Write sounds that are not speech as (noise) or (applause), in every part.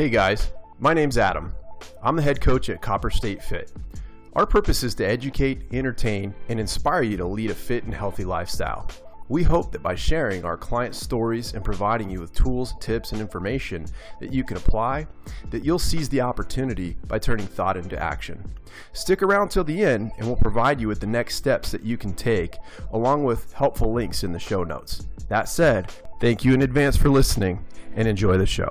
Hey guys, my name's Adam. I'm the head coach at Copper State Fit. Our purpose is to educate, entertain, and inspire you to lead a fit and healthy lifestyle. We hope that by sharing our client stories and providing you with tools, tips, and information that you can apply, that you'll seize the opportunity by turning thought into action. Stick around till the end and we'll provide you with the next steps that you can take, along with helpful links in the show notes. That said, thank you in advance for listening and enjoy the show.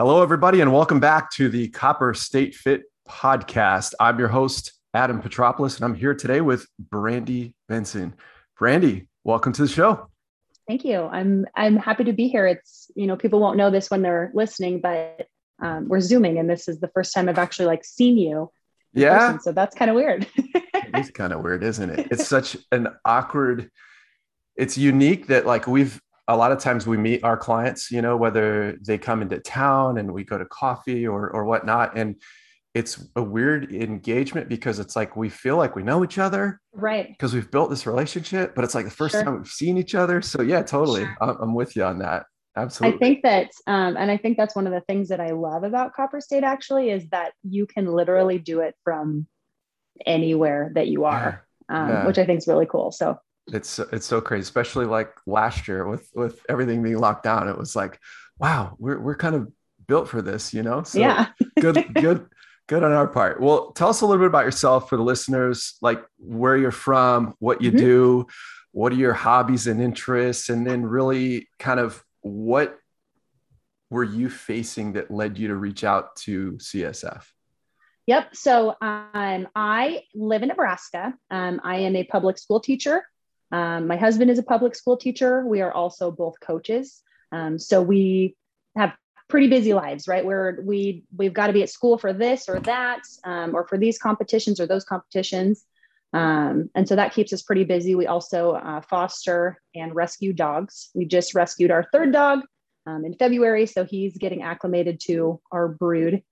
Hello, everybody, and welcome back to the Copper State Fit podcast. I'm your host, Adam Petropoulos, and I'm here today with Brandy Benson. Brandy, welcome to the show. Thank you. I'm I'm happy to be here. It's you know people won't know this when they're listening, but um, we're zooming, and this is the first time I've actually like seen you. Yeah. Person, so that's kind of weird. (laughs) it is kind of weird, isn't it? It's such an awkward. It's unique that like we've a lot of times we meet our clients, you know, whether they come into town and we go to coffee or or whatnot, and it's a weird engagement because it's like we feel like we know each other, right? Because we've built this relationship, but it's like the first sure. time we've seen each other. So yeah, totally, sure. I'm, with you on that. Absolutely. I think that, um, and I think that's one of the things that I love about Copper State actually is that you can literally do it from anywhere that you are, yeah. Um, yeah. which I think is really cool. So it's it's so crazy, especially like last year with with everything being locked down. It was like, wow, we're we're kind of built for this, you know. So yeah. good, (laughs) good, good on our part. Well, tell us a little bit about yourself for the listeners, like where you're from, what you mm-hmm. do, what are your hobbies and interests, and then really kind of what were you facing that led you to reach out to CSF? Yep. So um, I live in Nebraska. Um, I am a public school teacher. Um, my husband is a public school teacher. We are also both coaches. Um, so we have pretty busy lives, right? Where we we've got to be at school for this or that, um, or for these competitions or those competitions, um, and so that keeps us pretty busy. We also uh, foster and rescue dogs. We just rescued our third dog um, in February, so he's getting acclimated to our brood.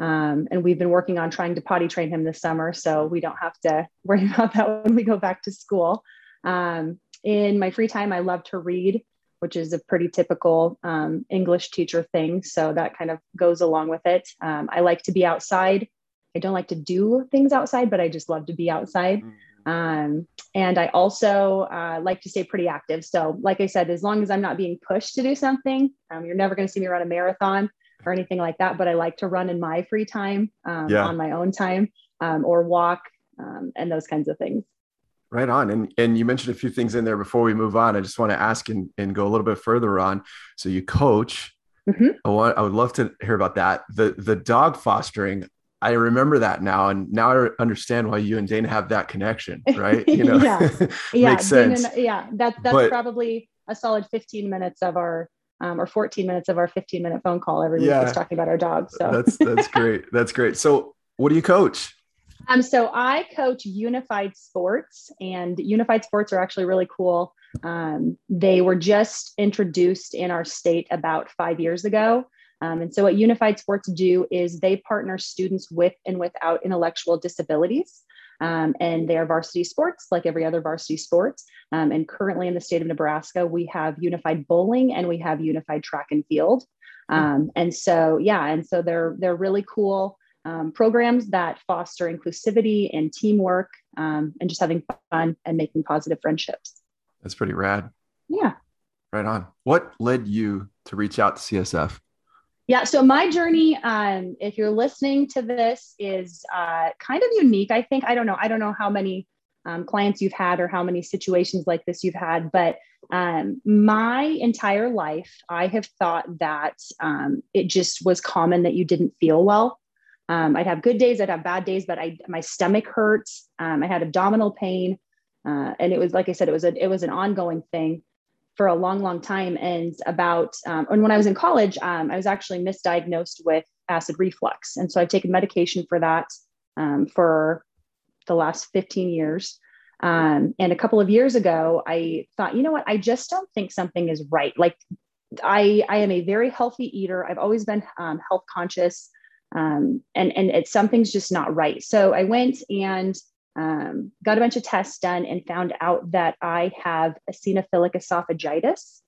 Um, and we've been working on trying to potty train him this summer, so we don't have to worry (laughs) about that when we go back to school. Um, in my free time, I love to read which is a pretty typical um, English teacher thing. So that kind of goes along with it. Um, I like to be outside. I don't like to do things outside, but I just love to be outside. Mm-hmm. Um, and I also uh, like to stay pretty active. So, like I said, as long as I'm not being pushed to do something, um, you're never going to see me run a marathon or anything like that. But I like to run in my free time, um, yeah. on my own time, um, or walk and those kinds of things. Right on. And and you mentioned a few things in there before we move on. I just want to ask and, and go a little bit further on. So you coach. Mm-hmm. I want I would love to hear about that. The the dog fostering, I remember that now. And now I understand why you and Dana have that connection, (laughs) right? You know, yeah. (laughs) yeah. makes sense. Dana, yeah. That, that's but, probably a solid 15 minutes of our um, or 14 minutes of our 15 minute phone call every week yeah, is talking about our dogs. So that's that's great. That's great. So what do you coach? Um, so I coach unified sports, and unified sports are actually really cool. Um, they were just introduced in our state about five years ago. Um, and so, what unified sports do is they partner students with and without intellectual disabilities. Um, and they are varsity sports like every other varsity sport. Um, and currently in the state of Nebraska, we have unified bowling and we have unified track and field. Um, and so, yeah, and so they're they're really cool um, programs that foster inclusivity and teamwork um, and just having fun and making positive friendships. That's pretty rad. Yeah. Right on. What led you to reach out to CSF? Yeah, so my journey, um, if you're listening to this, is uh, kind of unique. I think I don't know. I don't know how many um, clients you've had or how many situations like this you've had, but um, my entire life, I have thought that um, it just was common that you didn't feel well. Um, I'd have good days, I'd have bad days, but I my stomach hurts. Um, I had abdominal pain, uh, and it was like I said, it was a it was an ongoing thing for a long, long time. And about um, and when I was in college, um, I was actually misdiagnosed with acid reflux, and so I've taken medication for that um, for the last 15 years. Um, and a couple of years ago, I thought, you know what, I just don't think something is right. Like I I am a very healthy eater. I've always been health conscious um, and and it's something's just not right. So I went and um, got a bunch of tests done and found out that I have eosinophilic esophagitis.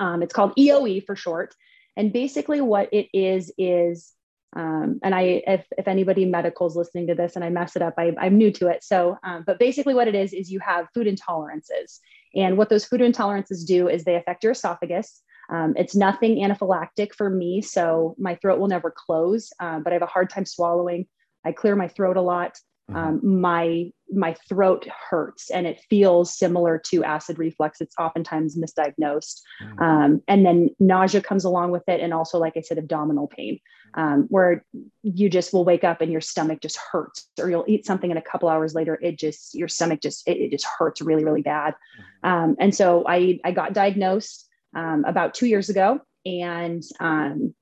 Um, it's called EOE for short. And basically, what it is is, um, and I, if, if anybody medical is listening to this and I mess it up, I, am new to it. So, um, but basically, what it is is you have food intolerances, and what those food intolerances do is they affect your esophagus. Um, it's nothing anaphylactic for me, so my throat will never close, uh, but I have a hard time swallowing. I clear my throat a lot. Mm-hmm. Um, my my throat hurts and it feels similar to acid reflux. It's oftentimes misdiagnosed, mm-hmm. um, and then nausea comes along with it, and also, like I said, abdominal pain, um, where you just will wake up and your stomach just hurts, or you'll eat something and a couple hours later, it just your stomach just it, it just hurts really really bad. Mm-hmm. Um, and so I I got diagnosed um, about two years ago, and um,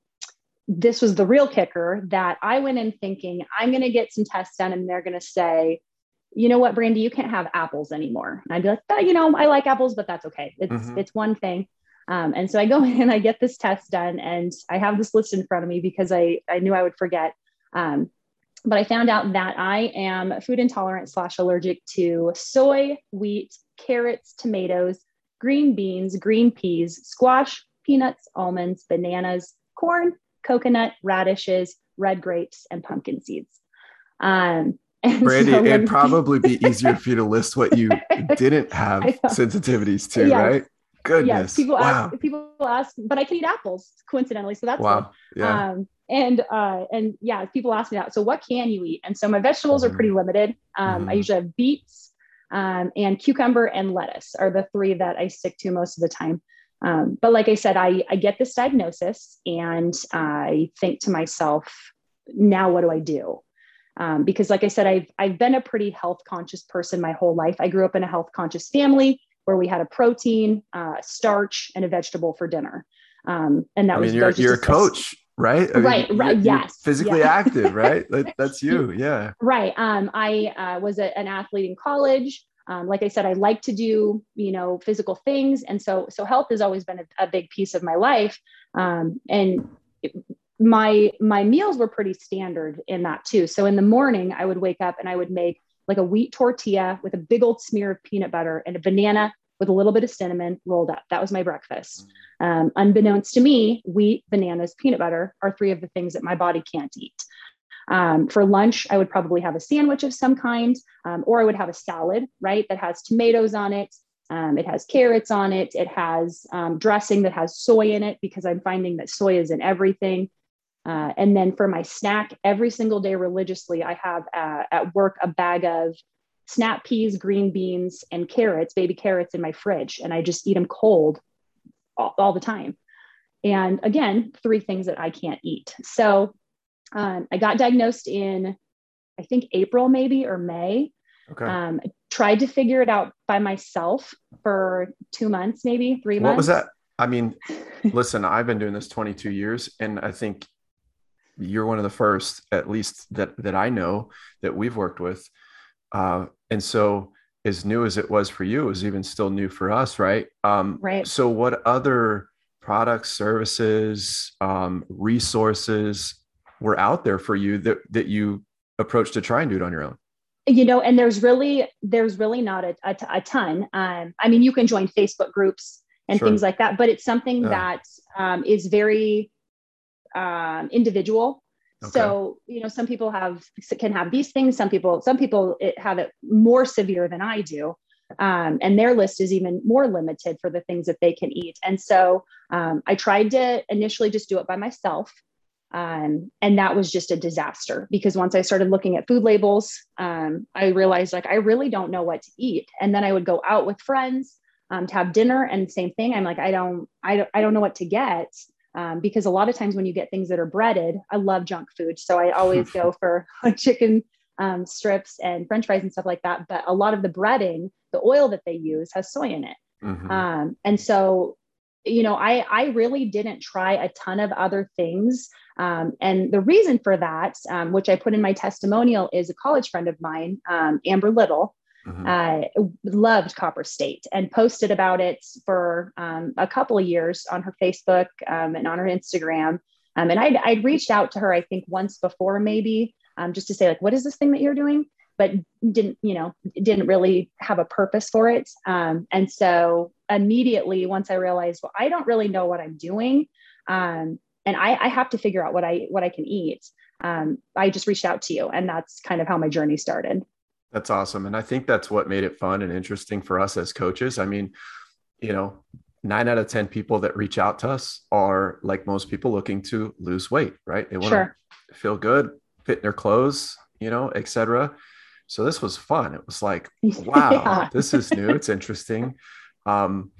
this was the real kicker that I went in thinking I'm going to get some tests done and they're going to say, you know what, Brandy, you can't have apples anymore. And I'd be like, oh, you know, I like apples, but that's okay. It's mm-hmm. it's one thing. Um, and so I go (laughs) in and I get this test done and I have this list in front of me because I, I knew I would forget. Um, but I found out that I am food intolerant slash allergic to soy, wheat, carrots, tomatoes, green beans, green peas, squash, peanuts, almonds, bananas, corn, coconut, radishes, red grapes, and pumpkin seeds. Um, (laughs) Brandy, so it'd probably be easier for you to list what you (laughs) didn't have sensitivities to, yes. right? Goodness. Yes, people wow. ask people ask, but I can eat apples coincidentally. So that's wow. Yeah. Um, and uh, and yeah, people ask me that. So what can you eat? And so my vegetables mm-hmm. are pretty limited. Um, mm-hmm. I usually have beets um, and cucumber and lettuce are the three that I stick to most of the time. Um, but like I said, I, I get this diagnosis and I think to myself, now what do I do? Um, because like I said, I've, I've been a pretty health conscious person my whole life. I grew up in a health conscious family where we had a protein, uh, starch, and a vegetable for dinner. Um, and that I was mean, you're, you're a coach, right? I right, mean, right. You're, yes. physically yeah. active, right? (laughs) that's you. Yeah. Right. Um, I uh, was a, an athlete in college. Um, like I said, I like to do, you know, physical things. And so, so health has always been a, a big piece of my life. Um, and it, my, my meals were pretty standard in that too. So in the morning I would wake up and I would make like a wheat tortilla with a big old smear of peanut butter and a banana with a little bit of cinnamon rolled up. That was my breakfast. Um, unbeknownst to me, wheat, bananas, peanut butter are three of the things that my body can't eat. Um, for lunch, I would probably have a sandwich of some kind, um, or I would have a salad, right, that has tomatoes on it. Um, it has carrots on it. It has um, dressing that has soy in it because I'm finding that soy is in everything. Uh, and then for my snack, every single day religiously, I have uh, at work a bag of snap peas, green beans, and carrots, baby carrots in my fridge. And I just eat them cold all, all the time. And again, three things that I can't eat. So um, I got diagnosed in, I think April maybe or May. Okay. Um, tried to figure it out by myself for two months, maybe three months. What was that? I mean, (laughs) listen, I've been doing this 22 years, and I think you're one of the first, at least that that I know, that we've worked with. Uh, and so, as new as it was for you, it was even still new for us, right? Um, right. So, what other products, services, um, resources were out there for you that that you approached to try and do it on your own you know and there's really there's really not a, a, a ton um, i mean you can join facebook groups and sure. things like that but it's something yeah. that um, is very um, individual okay. so you know some people have can have these things some people some people it, have it more severe than i do um, and their list is even more limited for the things that they can eat and so um, i tried to initially just do it by myself um, and that was just a disaster because once I started looking at food labels, um, I realized like I really don't know what to eat. And then I would go out with friends um, to have dinner, and same thing. I'm like, I don't, I don't, I don't know what to get um, because a lot of times when you get things that are breaded, I love junk food, so I (laughs) always go for chicken um, strips and French fries and stuff like that. But a lot of the breading, the oil that they use has soy in it. Mm-hmm. Um, and so you know, I, I really didn't try a ton of other things. Um, and the reason for that, um, which I put in my testimonial, is a college friend of mine, um, Amber Little, mm-hmm. uh, loved Copper State and posted about it for um, a couple of years on her Facebook um, and on her Instagram. Um, and I'd, I'd reached out to her, I think, once before, maybe just to say, like, what is this thing that you're doing? but didn't you know didn't really have a purpose for it um, and so immediately once i realized well i don't really know what i'm doing um, and I, I, have to figure out what i what i can eat um, i just reached out to you and that's kind of how my journey started that's awesome and i think that's what made it fun and interesting for us as coaches i mean you know nine out of ten people that reach out to us are like most people looking to lose weight right they want sure. to feel good fit in their clothes you know etc so this was fun. It was like, (laughs) wow, yeah. this is new. It's interesting. Um,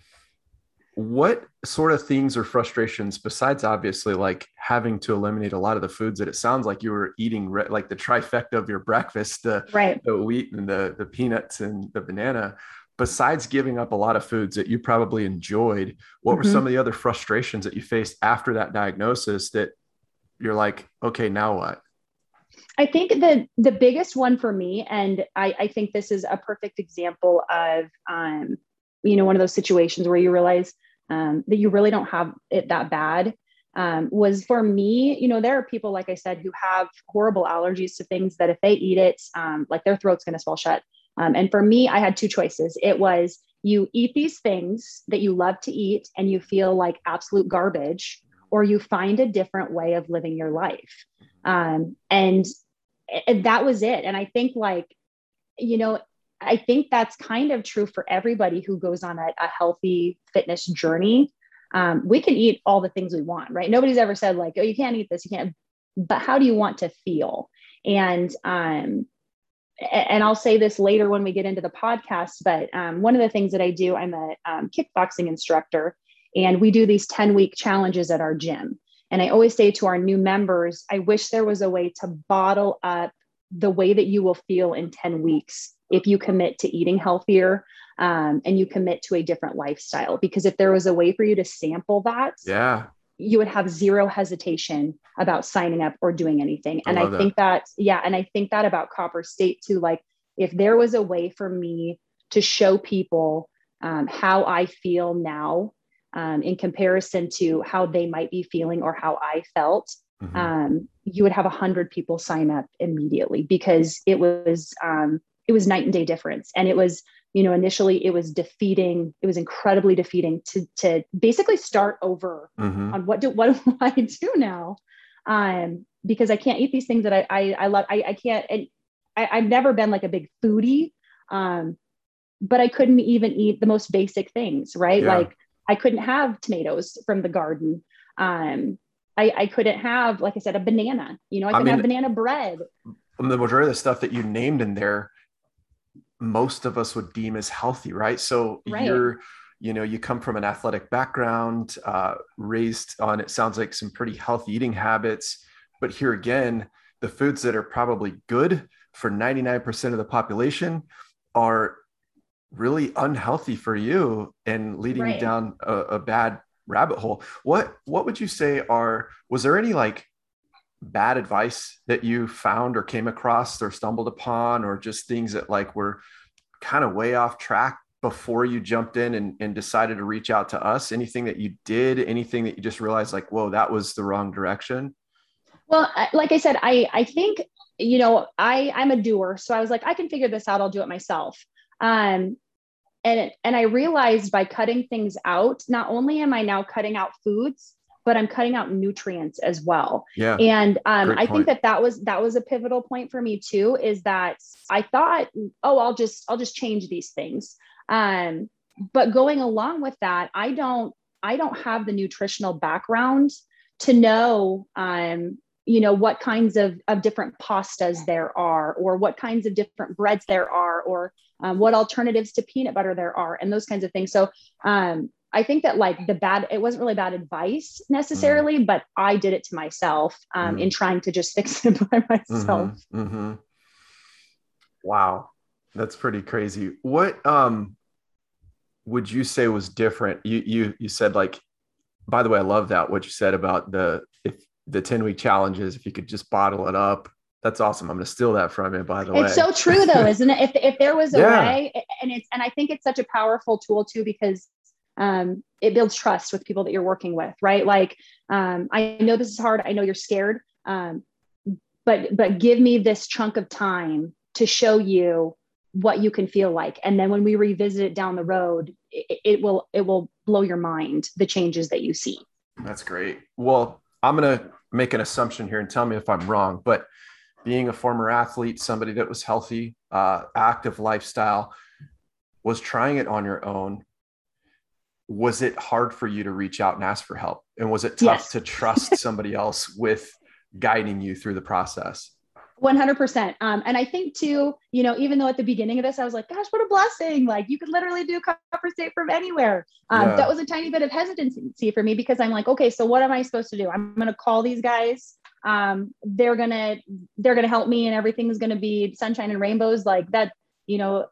what sort of things or frustrations, besides obviously like having to eliminate a lot of the foods that it sounds like you were eating, re- like the trifecta of your breakfast, the, right. the wheat and the, the peanuts and the banana, besides giving up a lot of foods that you probably enjoyed, what mm-hmm. were some of the other frustrations that you faced after that diagnosis that you're like, okay, now what? I think the the biggest one for me, and I, I think this is a perfect example of um, you know one of those situations where you realize um, that you really don't have it that bad. Um, was for me, you know, there are people like I said who have horrible allergies to things that if they eat it, um, like their throat's going to swell shut. Um, and for me, I had two choices. It was you eat these things that you love to eat and you feel like absolute garbage, or you find a different way of living your life. Um, and, and that was it. And I think like, you know, I think that's kind of true for everybody who goes on a, a healthy fitness journey. Um, we can eat all the things we want, right? Nobody's ever said like, oh, you can't eat this, you can't. But how do you want to feel? And um, and I'll say this later when we get into the podcast. But um, one of the things that I do, I'm a um, kickboxing instructor, and we do these ten week challenges at our gym. And I always say to our new members, I wish there was a way to bottle up the way that you will feel in 10 weeks if you commit to eating healthier um, and you commit to a different lifestyle. Because if there was a way for you to sample that, yeah, you would have zero hesitation about signing up or doing anything. And I, I think that. that, yeah, and I think that about Copper State too. Like, if there was a way for me to show people um, how I feel now um, in comparison to how they might be feeling or how I felt, mm-hmm. um, you would have a hundred people sign up immediately because it was um, it was night and day difference, and it was you know initially it was defeating it was incredibly defeating to to basically start over mm-hmm. on what do what (laughs) do I do now um, because I can't eat these things that I I, I love I, I can't and I, I've never been like a big foodie um, but I couldn't even eat the most basic things right yeah. like I couldn't have tomatoes from the garden. Um, I, I couldn't have, like I said, a banana. You know, I couldn't I mean, have banana bread. The majority of the stuff that you named in there, most of us would deem as healthy, right? So right. you're, you know, you come from an athletic background, uh, raised on it sounds like some pretty healthy eating habits. But here again, the foods that are probably good for 99% of the population are really unhealthy for you and leading right. you down a, a bad rabbit hole. What what would you say are was there any like bad advice that you found or came across or stumbled upon or just things that like were kind of way off track before you jumped in and, and decided to reach out to us? Anything that you did? Anything that you just realized like whoa that was the wrong direction? Well like i said i i think you know i i'm a doer so i was like i can figure this out. I'll do it myself. Um, and and I realized by cutting things out, not only am I now cutting out foods, but I'm cutting out nutrients as well. Yeah. And um, I think that that was that was a pivotal point for me too. Is that I thought, oh, I'll just I'll just change these things. Um, but going along with that, I don't I don't have the nutritional background to know um, you know what kinds of, of different pastas there are or what kinds of different breads there are or um, what alternatives to peanut butter there are and those kinds of things so um, i think that like the bad it wasn't really bad advice necessarily mm but i did it to myself um, mm in trying to just (laughs) fix it by myself. Mm-hmm. Mm-hmm. wow. That's pretty crazy. What um would you say was different? You you you said like by the way i love that what you said about the if the 10 week challenges if you could just bottle it up. That's awesome. I'm going to steal that from you by the way. it's so true though isn't it? If, if there was a (laughs) yeah. way and it's and i think it's such a powerful tool too because um, it builds trust with people that you're working with right? Like um, i know this is hard. I know you're scared. Um, but but give me this chunk of time to show you what you can feel like. And then when we revisit it down the road it, it will it will blow your mind the changes that you see. That's great. Well i'm to make an assumption here and tell me if i'm wrong but being a former athlete somebody that was healthy uh, active lifestyle was trying it on your own was it hard for you to reach out and ask for help? And was it tough yes. to trust somebody (laughs) else with guiding you through the process? 100% um, and i think too you know even though at the beginning of this i was like gosh what a blessing. Like you could literally do copper state from anywhere. Um, yeah. that was a tiny bit of hesitancy for me because i'm like okay so what am i supposed to do? I'm going to call these guys. Um, they're gonna they're gonna help me and everything's gonna be sunshine and rainbows. Like that you know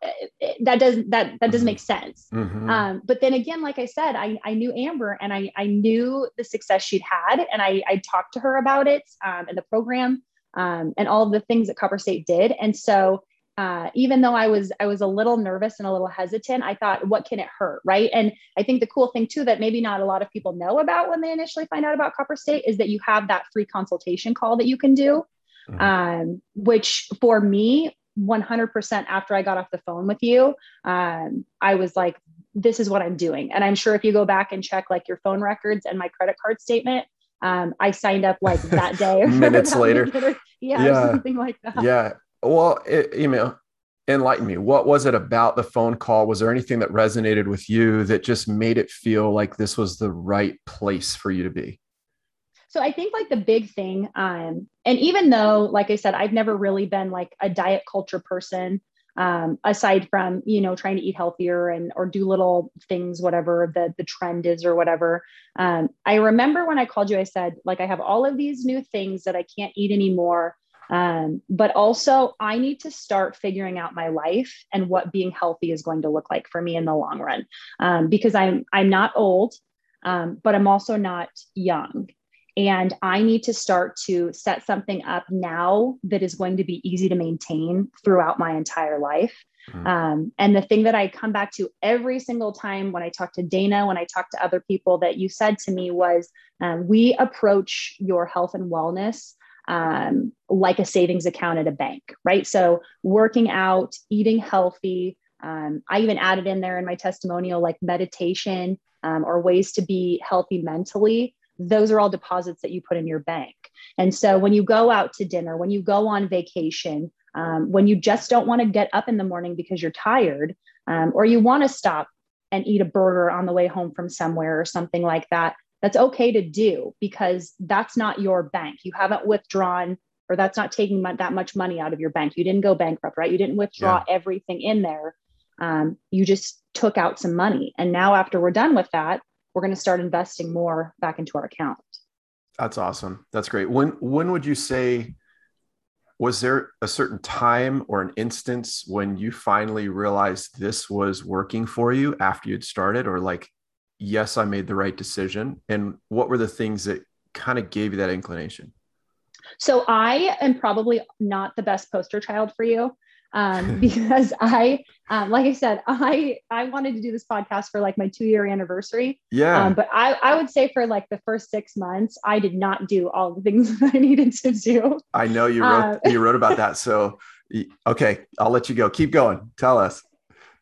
that doesn't that that doesn't mm-hmm. make sense mm-hmm. um, but then again like i said I, I knew amber and I, I knew the success she'd had and i i talked to her about it um, in the program um, and all of the things that copper state did and so uh, even though i was i was a little nervous and a little hesitant i thought what can it hurt right and i think the cool thing too that maybe not a lot of people know about when they initially find out about copper state is that you have that free consultation call that you can do mm-hmm. um, which for me 100% after I got off the phone with you, um, I was like, this is what I'm doing. And I'm sure if you go back and check like your phone records and my credit card statement, um, I signed up like that day. Or (laughs) minutes (laughs) later. yeah, yeah. something like that. Yeah. Well, it, email enlighten me. What was it about the phone call? Was there anything that resonated with you that just made it feel like this was the right place for you to be? So I think like the big thing, um, and even though, like I said, I've never really been like a diet culture person, um, aside from you know trying to eat healthier and or do little things, whatever the the trend is or whatever. Um, I remember when I called you, I said like I have all of these new things that I can't eat anymore. Um, but also I need to start figuring out my life and what being healthy is going to look like for me in the long run, um, because I'm I'm not old, um, but I'm also not young. And I need to start to set something up now that is going to be easy to maintain throughout my entire life. Mm-hmm. Um, and the thing that I come back to every single time when I talk to Dana, when I talk to other people that you said to me was um, we approach your health and wellness um, like a savings account at a bank, right? So working out, eating healthy. Um, I even added in there in my testimonial like meditation um, or ways to be healthy mentally those are all deposits that you put in your bank. And so when you go out to dinner, when you go on vacation, um, when you just don't want to get up in the morning because you're tired, um, or you want to stop and eat a burger on the way home from somewhere or something like that, that's okay to do because that's not your bank. You haven't withdrawn or that's not taking that much money out of your bank. You didn't go bankrupt, right? You didn't withdraw yeah. everything in there. Um, you just took out some money. And now, after we're done with that, we're going to start investing more back into our account. That's awesome. That's great. When when would you say was there a certain time or an instance when you finally realized this was working for you after you'd started or like yes, I made the right decision and what were the things that kind of gave you that inclination? So I am probably not the best poster child for you um, (laughs) because I, um, like I said, I I wanted to do this podcast for like my two year anniversary. Yeah. Um, but I I would say for like the first six months, I did not do all the things (laughs) that I needed to do. I know you wrote uh, you wrote about that. So okay, I'll let you go. Keep going. Tell us.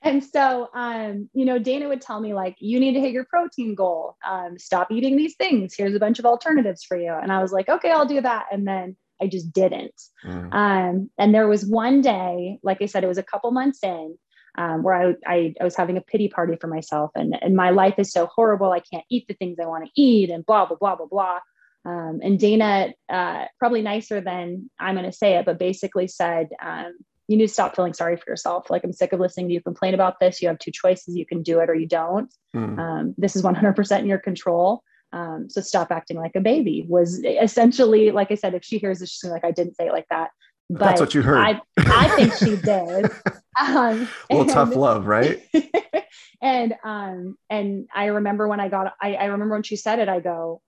And so, um, you know, Dana would tell me like, you need to hit your protein goal. Um, stop eating these things. Here's a bunch of alternatives for you. And I was like, okay, I'll do that. And then I just didn't. Mm. Um, and there was one day, like I said, it was a couple months in, um, where I, I, I was having a pity party for myself, and and my life is so horrible. I can't eat the things I want to eat, and blah blah blah blah blah. Um, and Dana, uh, probably nicer than I'm going to say it, but basically said, um, you need to stop feeling sorry for yourself. Like, I'm sick of listening to you complain about this. You have two choices. You can do it or you don't. Mm. Um, this is 100% in your control. Um, so stop acting like a baby was essentially, like I said, if she hears this, she's like, I didn't say it like that. But That's what you heard. I, I think she (laughs) did. Um, well, and, tough love, right? (laughs) and um, and I remember when I got, I, I remember when she said it, I go,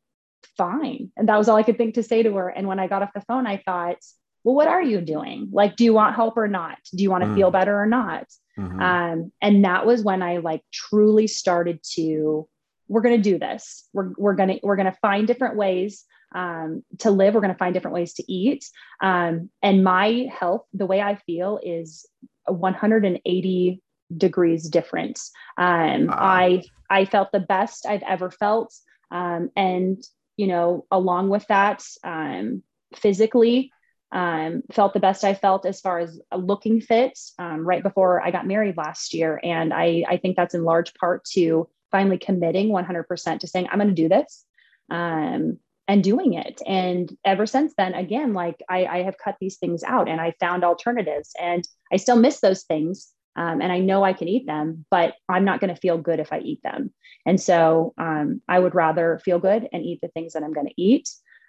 fine, and that was all I could think to say to her. And when I got off the phone, I thought, well, what are you doing? Like, do you want help or not? Do you want to mm. feel better or not? Mm-hmm. Um, and that was when I like truly started to we're going to do this. We're, we're going to, we're going to find different ways. um, to live. We're going to find different ways to eat. Um, and my health, the way I feel, is 180 degrees different. Um, wow. I I felt the best I've ever felt, um, and you know, along with that, um, physically, um, felt the best I felt as far as looking fit um, right before I got married last year, and I I think that's in large part to finally committing 100% to saying I'm going to do this. Um, and doing it. And ever since then, again, like I, I, have cut these things out and I found alternatives and I still miss those things. Um, and I know I can eat them, but I'm not going to feel good if I eat them. And so um, I would rather feel good and eat the things that I'm going to eat.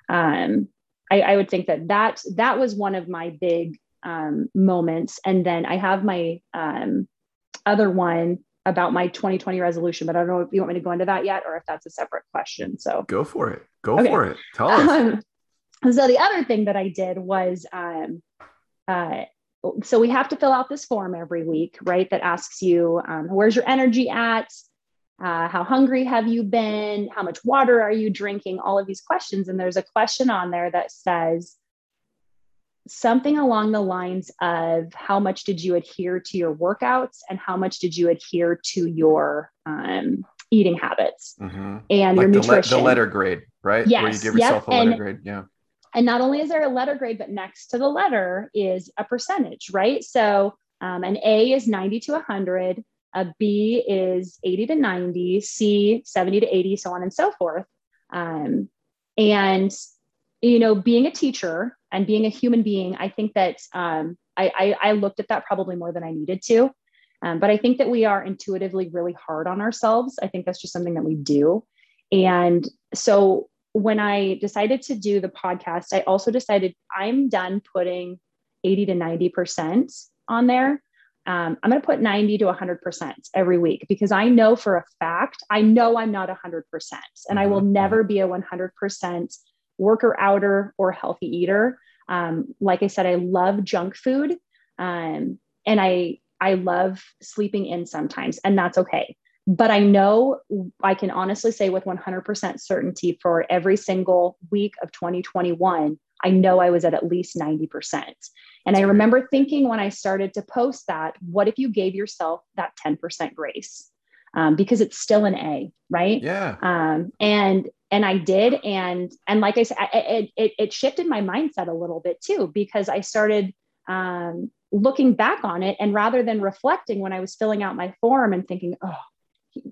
Um, I, I, would think that that that was one of my big um, moments. And then I have my um, other one about my 2020 resolution, but I don't know if you want me to go into that yet or if that's a separate question. So go for it. Go okay. for it. Tell us. Um, so the other thing that I did was, um, uh, so we have to fill out this form every week, right? That asks you, um, where's your energy at? Uh, how hungry have you been? How much water are you drinking? All of these questions. And there's a question on there that says, something along the lines of how much did you adhere to your workouts and how much did you adhere to your um, eating habits mm-hmm. and like your nutrition. The, le- the, letter grade, right? Yes. Where you give yourself yep. a letter and, grade. Yeah. And not only is there a letter grade, but next to the letter is a percentage, right? So um, an A is 90 to 100, a B is 80 to 90, C 70 to 80, so on and so forth. Um, and you know, being a teacher and being a human being, I think that um, I, I, I, looked at that probably more than I needed to. Um, but I think that we are intuitively really hard on ourselves. I think that's just something that we do. And so when I decided to do the podcast, I also decided I'm done putting 80 to 90% on there. Um, I'm going to put 90 to 100% every week because I know for a fact, I know I'm not 100%, and I will mm-hmm. never be a 100% worker outer or healthy eater. Um, like I said, I love junk food. Um, and I I love sleeping in sometimes, and that's okay. But I know I can honestly say with 100% certainty for every single week of 2021, I know I was at at least 90%. And I remember thinking when I started to post that, what if you gave yourself that 10% grace? Um, because it's still an A, right? Yeah. Um, and and I did. And, and like I said, it, it, it shifted my mindset a little bit too, because I started um, looking back on it. And rather than reflecting when I was filling out my form and thinking, oh,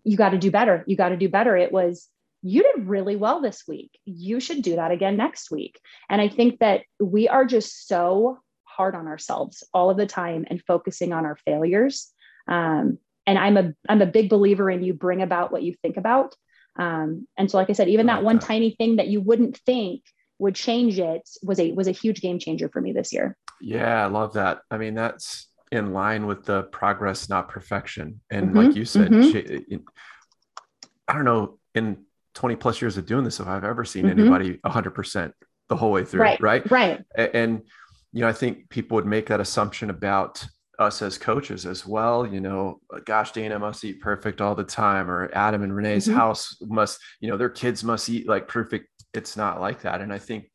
you got to do better, you got to do better, it was, you did really well this week. You should do that again next week. And I think that we are just so hard on ourselves all of the time and focusing on our failures. Um, and I'm a I'm a big believer in you bring about what you think about. Um, and so, like I said, even that one tiny thing that you wouldn't think would change it was a was a huge game changer for me this year. Yeah, I love that. I mean, that's in line with the progress, not perfection. And mm-hmm. like you said, mm-hmm. I don't know in 20 plus years of doing this if I've ever seen mm-hmm. anybody 100% the whole way through, right? Right. right. And you know, I think people would make that assumption about us as coaches as well you know gosh dana must eat perfect all the time or adam and renee's mm-hmm. house must you know their kids must eat like perfect it's not like that and i think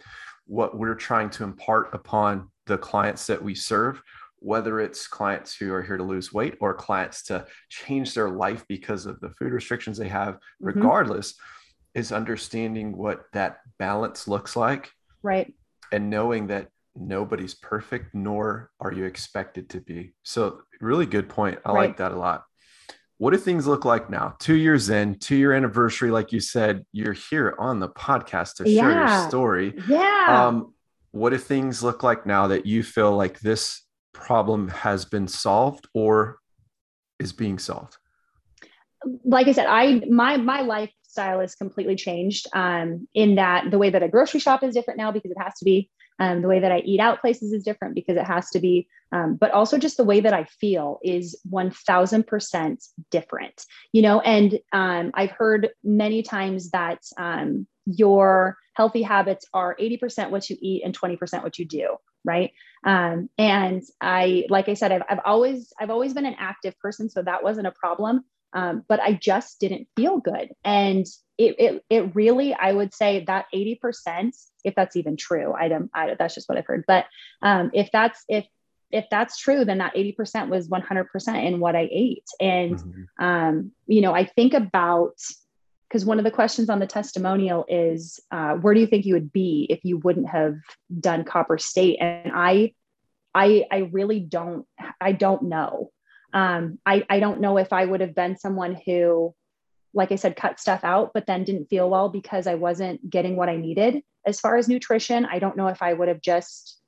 what we're trying to impart upon the clients that we serve whether it's clients who are here to lose weight or clients to change their life because of the food restrictions they have mm-hmm. regardless is understanding what that balance looks like right and knowing that nobody's perfect, nor are you expected to be. So, really good point. I right. like that a lot. What do things look like now? Two years in, two year anniversary, like you said, you're here on the podcast to share your story. Yeah. Um, what do things look like now that you feel like this problem has been solved or is being solved? Like I said, I my my lifestyle is completely changed. Um, in that the way that a grocery shop is different now because it has to be um, the way that I eat out places is different because it has to be, um, but also just the way that I feel is 1000% different, you know? And um, I've heard many times that um, your healthy habits are 80% what you eat and 20% what you do. Right. Um, and I, like I said, I've, I've always, I've always been an active person. So that wasn't a problem. Um, but I just didn't feel good. And it, it, it really, I would say that 80%, if that's even true, I don't, I, that's just what I've heard. But um, if that's, if, if that's true, then that 80% was 100% in what I ate. And, mm-hmm. um, you know, I think about, because one of the questions on the testimonial is, uh, where do you think you would be if you wouldn't have done Copper State? And I, I, I really don't, I don't know. Um, I, I don't know if I would have been someone who, like I said, cut stuff out, but then didn't feel well because I wasn't getting what I needed as far as nutrition. I don't know if I would have just,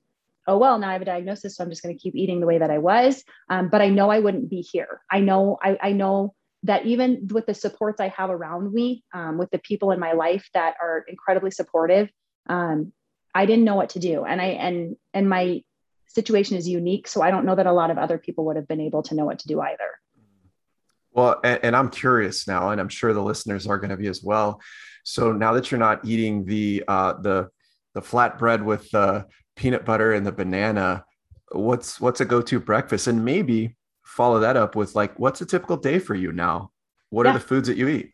oh, well, now I have a diagnosis, so I'm just going to keep eating the way that I was. Um, but I know I wouldn't be here. I know, I, I know that even with the supports I have around me, um, with the people in my life that are incredibly supportive, um, I didn't know what to do. And I, and, and my situation is unique. So I don't know that a lot of other people would have been able to know what to do either. Well, and, and I'm curious now, and I'm sure the listeners are going to be as well. So now that you're not eating the uh, the the flatbread with the peanut butter and the banana, what's what's a go-to breakfast? And maybe follow that up with like, what's a typical day for you now? What yeah. are the foods that you eat?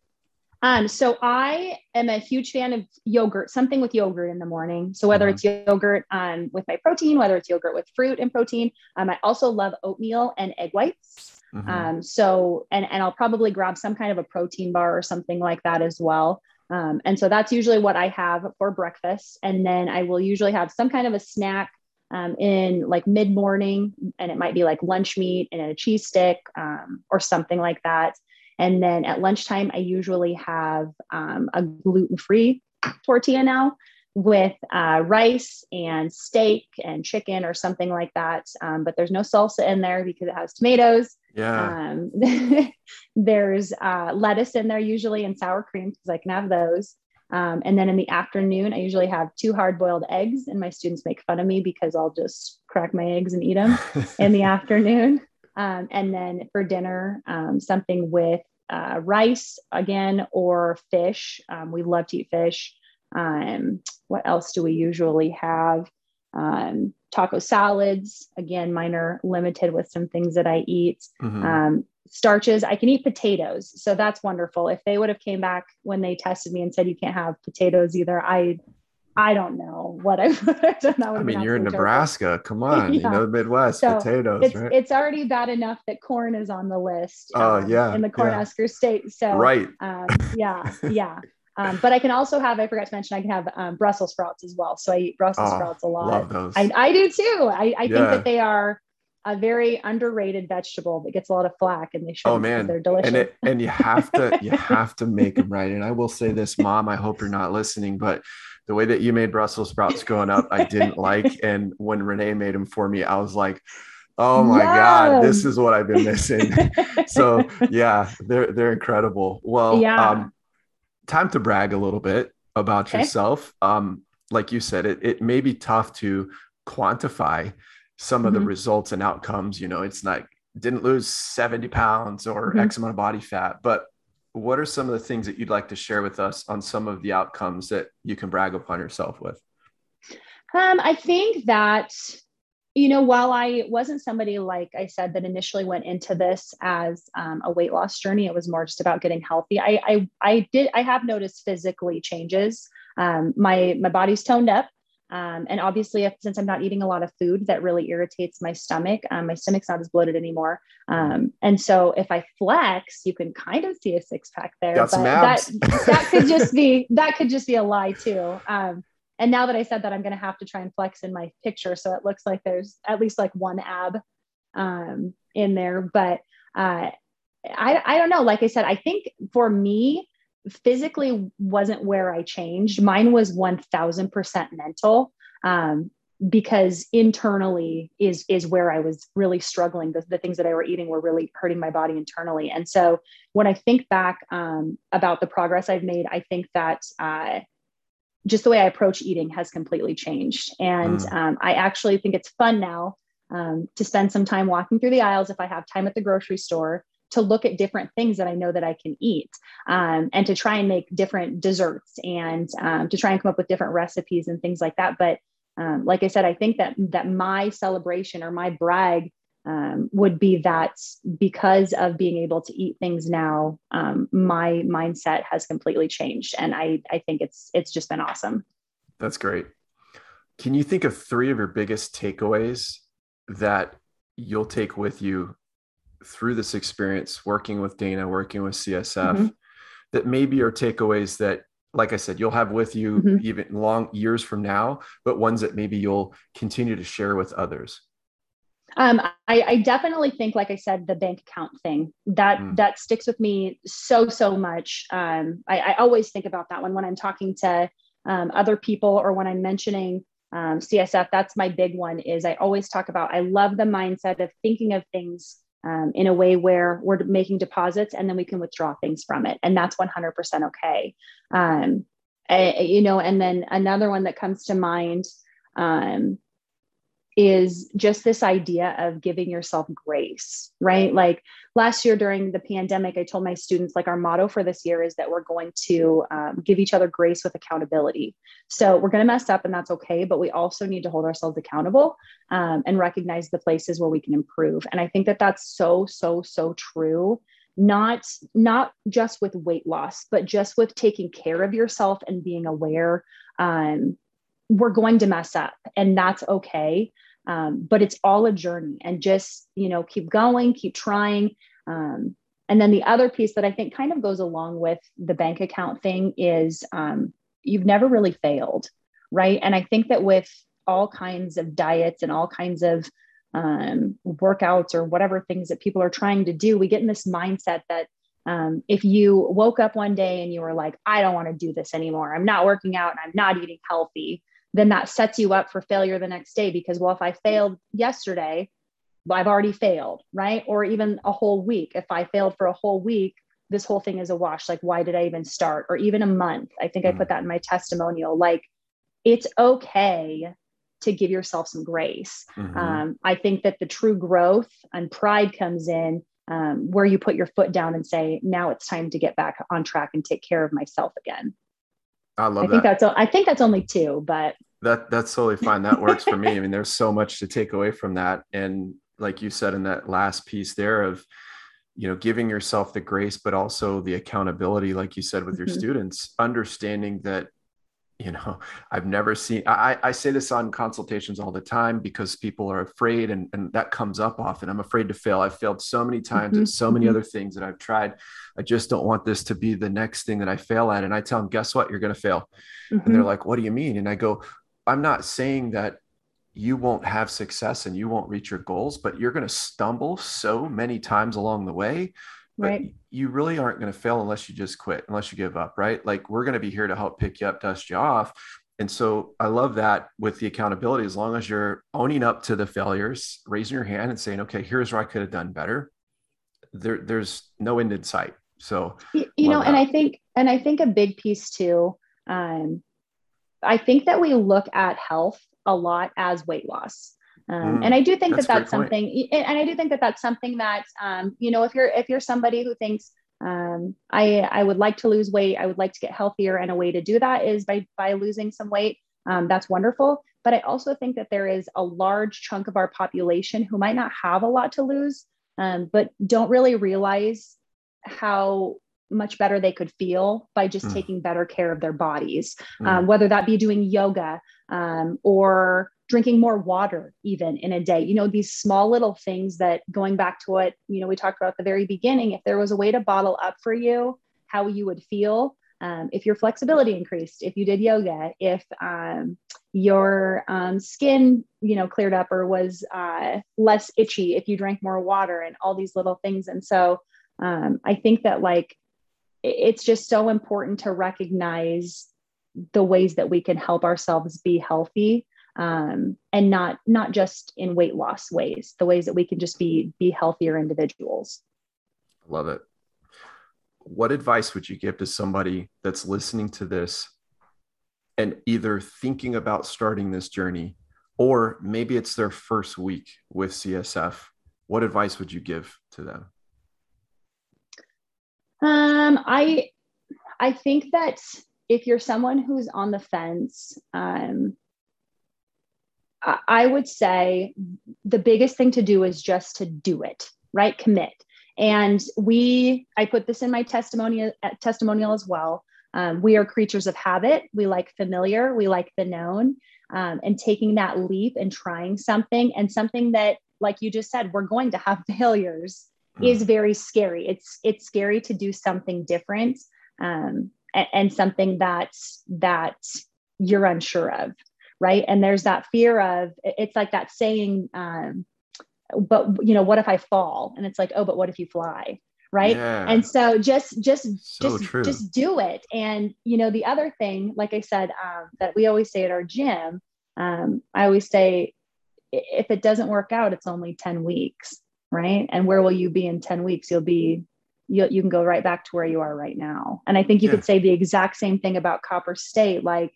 Um, so I am a huge fan of yogurt, something with yogurt in the morning. So whether mm-hmm. it's yogurt um, with my protein, whether it's yogurt with fruit and protein, um, I also love oatmeal and egg whites. Mm-hmm. Um, so and and I'll probably grab some kind of a protein bar or something like that as well. Um, and so that's usually what I have for breakfast. And then I will usually have some kind of a snack um, in like mid morning, and it might be like lunch meat and a cheese stick um, or something like that. And then at lunchtime, I usually have um, a gluten free tortilla now with uh, rice and steak and chicken or something like that. Um, but there's no salsa in there because it has tomatoes. Yeah. Um, (laughs) there's uh, lettuce in there usually and sour cream because I can have those. Um, and then in the afternoon, I usually have two hard boiled eggs, and my students make fun of me because I'll just crack my eggs and eat them (laughs) in the afternoon. Um, and then for dinner, um, something with uh, rice again or fish. Um, we love to eat fish. Um, what else do we usually have? Um, taco salads. Again, mine are limited with some things that I eat. Mm-hmm. Um, starches. I can eat potatoes, so that's wonderful. If they would have came back when they tested me and said you can't have potatoes either, I I don't know what I (laughs) would have done. I mean, you're in Nebraska. Come (laughs) on, yeah. you know the Midwest so potatoes. It's, right? it's already bad enough that corn is on the list. Oh um, yeah, in the Cornhusker yeah. state. So right. Um, yeah, (laughs) yeah. Um, but I can also have. I forgot to mention. I can have um, Brussels sprouts as well. So I eat Brussels oh, sprouts a lot. Love those. I, I do too. I, I yeah. think that they are a very underrated vegetable that gets a lot of flack and they should oh man they're delicious and it, and you have to you have to make them right and i will say this mom i hope you're not listening but the way that you made Brussels sprouts growing up, I didn't like. (laughs) And when Renee made them for me, I was like, oh my God, this is what I've been missing. (laughs) so yeah, they're they're incredible. Well, yeah. um, time to brag a little bit about okay. yourself. Um, like you said, it it may be tough to quantify some mm-hmm. of the mm-hmm. results and outcomes. You know, it's like didn't lose 70 pounds or mm-hmm. X amount of body fat, but what are some of the things that you'd like to share with us on some of the outcomes that you can brag upon yourself with? Um, I think that, you know, while I wasn't somebody, like I said, that initially went into this as um, a weight loss journey, it was more just about getting healthy. I, I, I did, I have noticed physically changes. Um, my, my body's toned up. Um, and obviously, if, since I'm not eating a lot of food that really irritates my stomach, um, my stomach's not as bloated anymore. Um, and so if I flex, you can kind of see a six pack there. Got but that that could just be that could just be a lie too. Um, and now that I said that, I'm going to have to try and flex in my picture so it looks like there's at least like one ab um, in there. But uh, I I don't know. Like I said, I think for me physically wasn't where I changed. Mine was 1000% mental. Um, because internally is is where I was really struggling. The, the things that I were eating were really hurting my body internally. And so when I think back um, about the progress I've made, I think that uh, just the way I approach eating has completely changed. And mm. um, I actually think it's fun now um, to spend some time walking through the aisles if I have time at the grocery store to look at different things that I know that I can eat um, and to try and make different desserts and um, to try and come up with different recipes and things like that. But um, like I said, I think that that my celebration or my brag um, would be that because of being able to eat things now, um, my mindset has completely changed, and I I think it's it's just been awesome. That's great. Can you think of three of your biggest takeaways that you'll take with you through this experience, working with Dana, working with CSF, mm-hmm. that maybe are takeaways that like I said, you'll have with you mm-hmm. even long years from now, but ones that maybe you'll continue to share with others. Um, I, I, definitely think, like I said, the bank account thing that mm. that sticks with me so so much. Um, I, I, always think about that one when I'm talking to um, other people or when I'm mentioning um, CSF. That's my big one. Is I always talk about. I love the mindset of thinking of things um, in a way where we're making deposits and then we can withdraw things from it, and that's 100% okay. Um, I, you know, and then another one that comes to mind um, is just this idea of giving yourself grace, right? Like last year during the pandemic, I told my students, like, our motto for this year is that we're going to um, give each other grace with accountability. So we're going to mess up, and that's okay, but we also need to hold ourselves accountable um, and recognize the places where we can improve. And I think that that's so, so, so true not not just with weight loss but just with taking care of yourself and being aware um, we're going to mess up and that's okay. Um, but it's all a journey and just you know keep going keep trying. Um, and then the other piece that i think kind of goes along with the bank account thing is um, you've never really failed right? And i think that with all kinds of diets and all kinds of um, workouts or whatever things that people are trying to do we get in this mindset that um, if you woke up one day and you were like i don't want to do this anymore. I'm not working out and i'm not eating healthy then that sets you up for failure the next day because, well, if I failed yesterday, well, I've already failed, right? Or even a whole week. If I failed for a whole week, this whole thing is a wash. Like, why did I even start? Or even a month. I think mm-hmm. I put that in my testimonial. Like, it's okay to give yourself some grace. Mm-hmm. Um, I think that the true growth and pride comes in um, where you put your foot down and say, now it's time to get back on track and take care of myself again. I love I think that's I think that's only two, but that that's totally fine. That works for me. I (laughs) mean, there's so much to take away from that. And like you said in that last piece there of you know giving yourself the grace but also the accountability like you said with your mm-hmm. students understanding that you know (laughs) i've never seen i i say this on consultations all the time because people are afraid and, and that comes up often i'm afraid to fail i've failed so many times mm-hmm. at so many mm-hmm. other things that i've tried i just don't want this to be the next thing that i fail at and i tell them guess what you're going to fail mm-hmm. and they're mm-hmm. like what do you mean and i go i'm not saying that you won't have success and you won't reach your goals but you're going to stumble so many times along the way but right. you really aren't going to fail unless you just quit, unless you give up, right? Like we're going to be here to help pick you up, dust you off. And so I love that with the accountability, as long as you're owning up to the failures, raising your hand and saying, okay, here's where I could have done better. There, there's no end in sight. So, you, you know, that. and I think, and I think a big piece too, um, I think that we look at health a lot as weight loss. Um, mm, and I do think that's that that's something, point. and I do think that that's something that, um, you know, if you're, if you're somebody who thinks, um, I, I would like to lose weight, I would like to get healthier. And a way to do that is by, by losing some weight. Um, that's wonderful. But I also think that there is a large chunk of our population who might not have a lot to lose, um, but don't really realize how much better they could feel by just mm. taking better care of their bodies, mm. um, whether that be doing yoga um, or drinking more water even in a day. You know these small little things that going back to what you know we talked about at the very beginning if there was a way to bottle up for you how you would feel um, if your flexibility increased if you did yoga if um, your um, skin you know cleared up or was uh, less itchy if you drank more water and all these little things. And so um, i think that like it's just so important to recognize the ways that we can help ourselves be healthy um, and not not just in weight loss ways the ways that we can just be be healthier individuals. Love it. What advice would you give to somebody that's listening to this and either thinking about starting this journey or maybe it's their first week with csf what advice would you give to them? Um, i i think that if you're someone who's on the fence um, I would say the biggest thing to do is just to do it, right? Commit. And we, I put this in my testimonial testimonial as well. Um, we are creatures of habit. We like familiar. We like the known. Um, and taking that leap and trying something and something that, like you just said, we're going to have (laughs) failures mm. is very scary. It's it's scary to do something different um, and, and something that's that you're unsure of, right? And there's that fear of it's like that saying, um, but you know, what if I fall? And it's like, oh, but what if you fly? right yeah. and so just just so just true. just do it and you know the other thing like i said um, that we always say at our gym um, i always say if it doesn't work out it's only 10 weeks right and where will you be in 10 weeks you'll be you, you can go right back to where you are right now and i think you yeah. could say the exact same thing about copper state like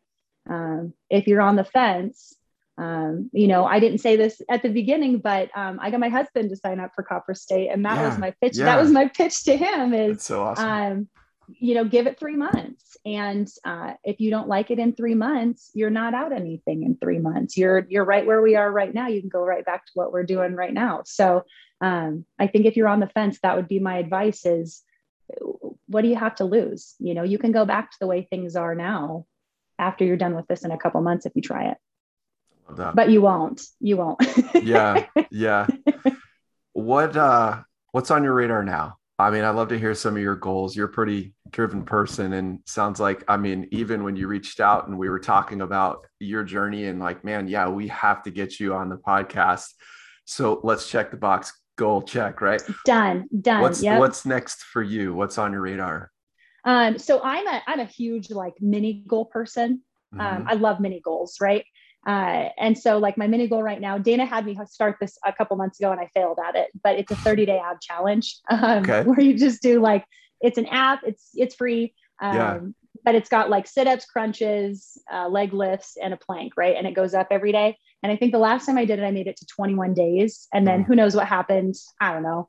um, if you're on the fence um, you know, I didn't say this at the beginning, but um, I got my husband to sign up for Copper State, and that yeah, was my pitch. Yeah. That was my pitch to him. Is That's so awesome. Um, you know, give it three months, and uh, if you don't like it in three months, you're not out anything in three months. You're you're right where we are right now. You can go right back to what we're doing right now. So um, I think if you're on the fence, that would be my advice: is what do you have to lose? You know, you can go back to the way things are now after you're done with this in a couple months if you try it. But you won't. You won't. (laughs) yeah. Yeah. What uh what's on your radar now? I mean, I'd love to hear some of your goals. You're a pretty driven person and sounds like I mean, even when you reached out and we were talking about your journey and like, man, yeah, we have to get you on the podcast. So let's check the box. Goal check, right? Done. Done. What's yep. what's next for you? What's on your radar? Um, so I'm a I'm a huge like mini goal person. Um, mm-hmm. I love mini goals, right? Uh, and so like my mini goal right now, Dana had me start this a couple months ago and I failed at it, but it's a 30 day ab challenge (laughs) um, okay. where you just do like, it's an app, it's, it's free. Um, yeah. But it's got like sit ups, crunches, uh, leg lifts, and a plank, right? And it goes up every day. And I think the last time I did it, I made it to 21 days. And then mm. who knows what happened? I don't know.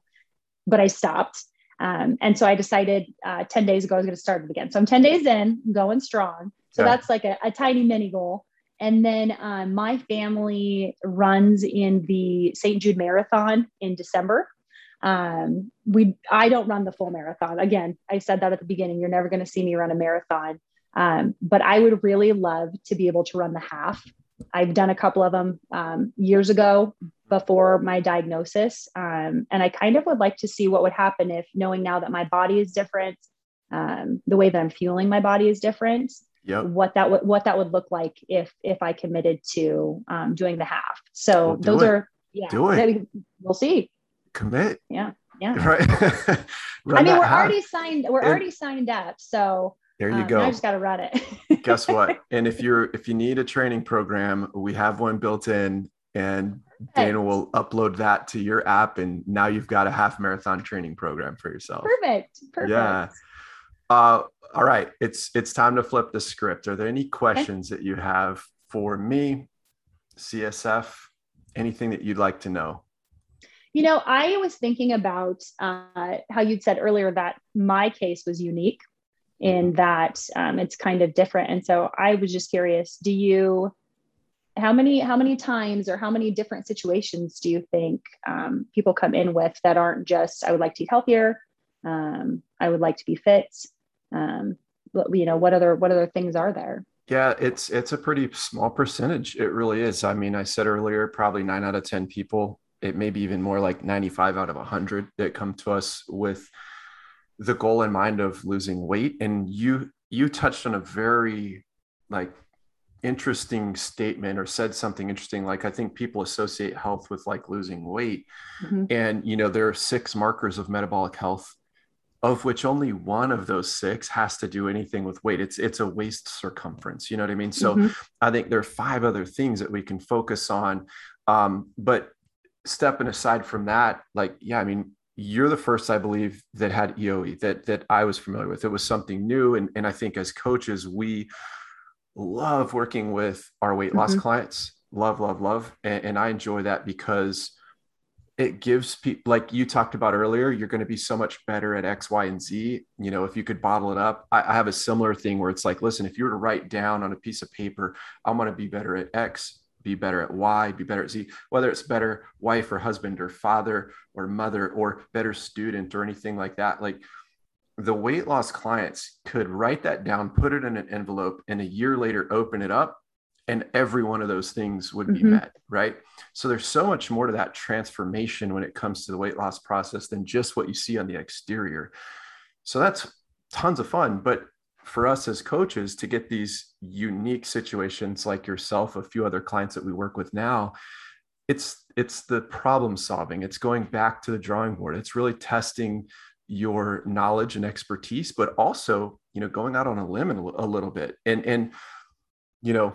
But I stopped. Um, and so I decided uh, 10 days ago I was going to start it again. So I'm 10 days in, going strong. So yeah. that's like a, a tiny mini goal. And then um, my family runs in the St. Jude Marathon in December. Um, we I don't run the full marathon. Again, I said that at the beginning. You're never going to see me run a marathon. Um, but I would really love to be able to run the half. I've done a couple of them um, years ago before my diagnosis. Um, and I kind of would like to see what would happen if knowing now that my body is different, um, the way that I'm fueling my body is different, yep. what that would what that would look like if if I committed to um, doing the half. So well, those it. are yeah. Do it. We'll see. Commit. Yeah. Yeah. (laughs) Right. I mean, we're half. already signed. We're already signed up. So there you um, go. I just got to run it. (laughs) Guess what? And if you're if you need a training program, we have one built in, and Dana will upload that to your app, and now you've got a half marathon training program for yourself. Perfect. Perfect. Yeah. Uh, all right, it's it's time to flip the script. Are there any questions okay. that you have for me, CSF? Anything that you'd like to know? You know, I was thinking about uh, how you'd said earlier that my case was unique in that um, it's kind of different, and so I was just curious. Do you? How many how many times or how many different situations do you think um, people come in with that aren't just I would like to eat healthier, um, I would like to be fit, um, you know what other what other things are there yeah it's it's a pretty small percentage it really is i mean i said earlier probably nine out of ten people it may be even more like 95 out of 100 that come to us with the goal in mind of losing weight and you you touched on a very like interesting statement or said something interesting like i think people associate health with like losing weight mm-hmm. and you know there are six markers of metabolic health of which only one of those six has to do anything with weight. It's it's a waist circumference. You know what I mean? So mm-hmm. I think there are five other things that we can focus on. Um, but stepping aside from that, like yeah, I mean, you're the first I believe that had EOE that that I was familiar with. It was something new, and and I think as coaches we love working with our weight loss mm-hmm. clients. Love, love, love, and, and I enjoy that because it gives people like you talked about earlier you're going to be so much better at x y and z you know if you could bottle it up I, I, have a similar thing where it's like listen if you were to write down on a piece of paper i'm going to be better at x be better at Y, be better at Z, whether it's better wife or husband or father or mother or better student or anything like that. Like the weight loss clients could write that down, put it in an envelope, and a year later open it up, and every one of those things would be mm-hmm. met, right? So there's so much more to that transformation when it comes to the weight loss process than just what you see on the exterior. So that's tons of fun. But for us as coaches to get these unique situations like yourself, a few other clients that we work with now, it's it's the problem solving. It's going back to the drawing board. It's really testing your knowledge and expertise, but also you know going out on a limb a little bit. And and you know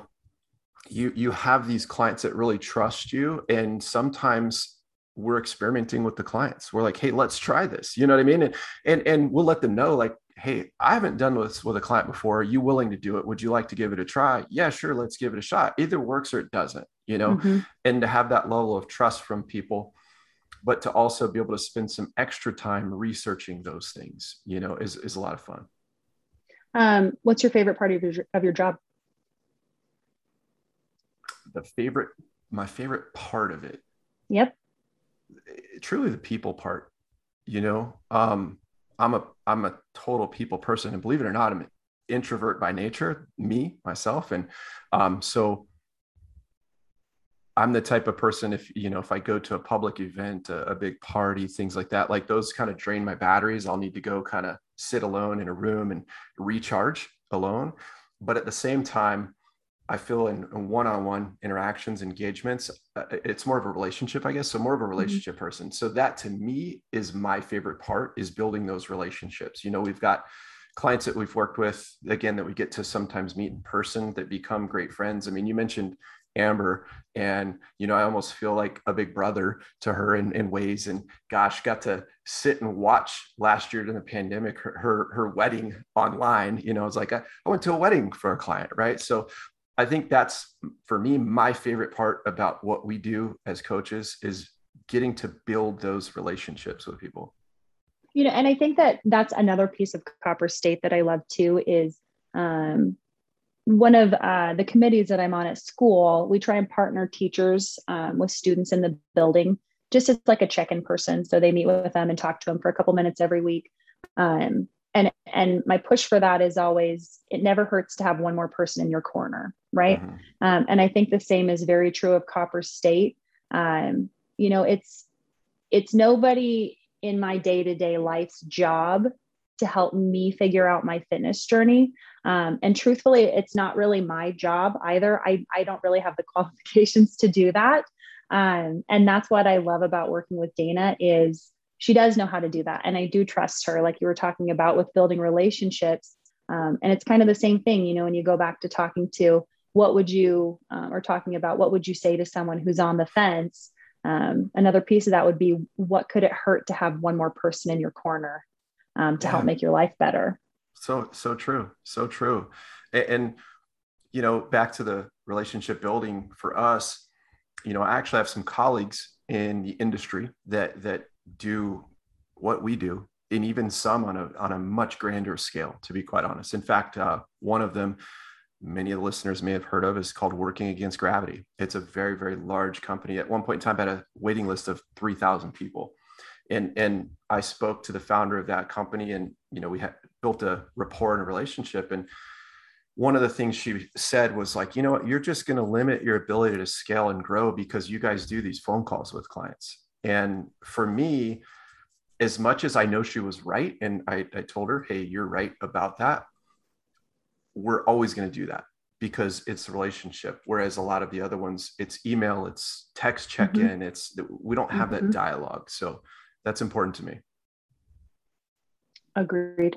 you you have these clients that really trust you, and sometimes we're experimenting with the clients. We're like, hey, let's try this. You know what I mean? And and and we'll let them know like hey, I haven't done this with a client before. Are you willing to do it? Would you like to give it a try? Yeah, sure. Let's give it a shot. Either works or it doesn't, you know, mm-hmm. and to have that level of trust from people, but to also be able to spend some extra time researching those things, you know, is, is a lot of fun. Um, what's your favorite part of your, of your job? The favorite, my favorite part of it. Yep. Truly the people part, you know, um, I'm a I'm a total people person, and believe it or not, I'm an introvert by nature, me myself, and um, so I'm the type of person if you know if I go to a public event, a, a big party, things like that, like those kind of drain my batteries. I'll need to go kind of sit alone in a room and recharge alone. But at the same time, I feel in, in, one-on-one interactions, engagements, uh, it's more of a relationship, I guess. So more of a mm-hmm. relationship mm-hmm. person. So that to me is my favorite part is building those relationships. You know, we've got clients that we've worked with again that we get to sometimes meet in person that become great friends. I mean, you mentioned Amber, and you know, I almost feel like a big brother to her in, in ways. And gosh, got to sit and watch last year during the pandemic her her, her wedding online. You know, it's like I, I went to a wedding for a client, right? So I think that's for me my favorite part about what we do as coaches is getting to build those relationships with people. You know, and I think that that's another piece of Copper State that I love too is um, one of uh, the committees that I'm on at school. We try and partner teachers um, with students in the building, just as like a check-in person. So they meet with them and talk to them for a couple minutes every week. Um, and and my push for that is always it never hurts to have one more person in your corner right? Mm-hmm. um, and i think the same is very true of copper state. Um, you know it's it's nobody in my day-to-day life's job to help me figure out my fitness journey. Um, and truthfully it's not really my job either. I, I don't really have the (laughs) qualifications to do that. Um, and that's what i love about working with dana is she does know how to do that. And i do trust her like you were talking about with building relationships. Um, and it's kind of the same thing you know when you go back to talking to what would you um, or talking about what would you say to someone who's on the fence? Um, another piece of that would be what could it hurt to have one more person in your corner um, to yeah. help make your life better? So so true. So true. And, and you know back to the relationship building for us you know i actually have some colleagues in the industry that that do what we do and even some on a, on a much grander scale to be quite honest. In fact uh, one of them many of the listeners may have heard of is called working against gravity. It's a very very large company. At one point in time had a waiting list of 3000 people. And and i spoke to the founder of that company and you know we had built a rapport and a relationship. And one of the things she said was like you know what? You're just going to limit your ability to scale and grow because you guys do these phone calls with clients and for me, as much as I know she was right, and I, I told her, hey, you're right about that, we're always going to do that because it's a relationship. Whereas a lot of the other ones, it's email, it's text check in, mm-hmm. it's we don't have mm-hmm. that dialogue. So that's important to me. Agreed.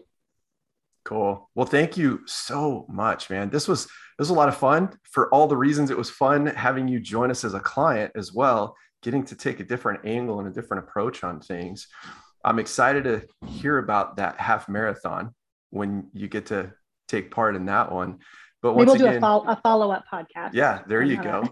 Cool. Well, thank you so much, man. This was this was a lot of fun for all the reasons it was fun having you join us as a client as well getting to take a different angle and a different approach on things. I'm excited to hear about that half marathon when you get to take part in that one. But once Maybe we'll again, do a, follow, a follow-up podcast. Yeah, there you go.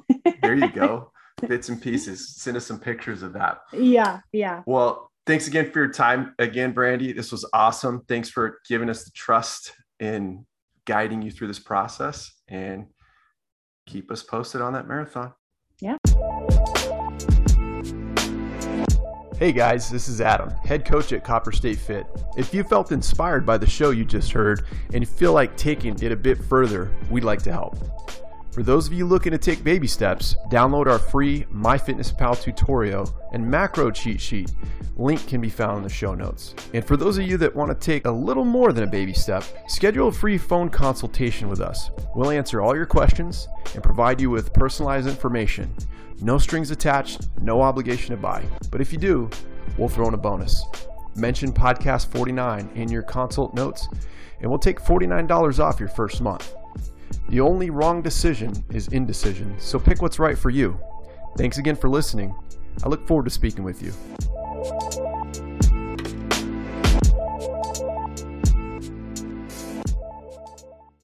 there you go. (laughs) Bits and pieces. Send us some pictures of that. Yeah, yeah. Well, thanks again for your time again, Brandy. This was awesome. Thanks for giving us the trust in guiding you through this process and keep us posted on that marathon. Hey guys, this is Adam, head coach at Copper State Fit. If you felt inspired by the show you just heard and feel like taking it a bit further, we'd like to help. For those of you looking to take baby steps, download our free MyFitnessPal tutorial and macro cheat sheet. Link can be found in the show notes. And for those of you that want to take a little more than a baby step, schedule a free phone consultation with us. We'll answer all your questions and provide you with personalized information. No strings attached, no obligation to buy. But if you do, we'll throw in a bonus. Mention podcast 49 in your consult notes, and we'll take $49 off your first month. The only wrong decision is indecision, so pick what's right for you. Thanks again for listening. I look forward to speaking with you.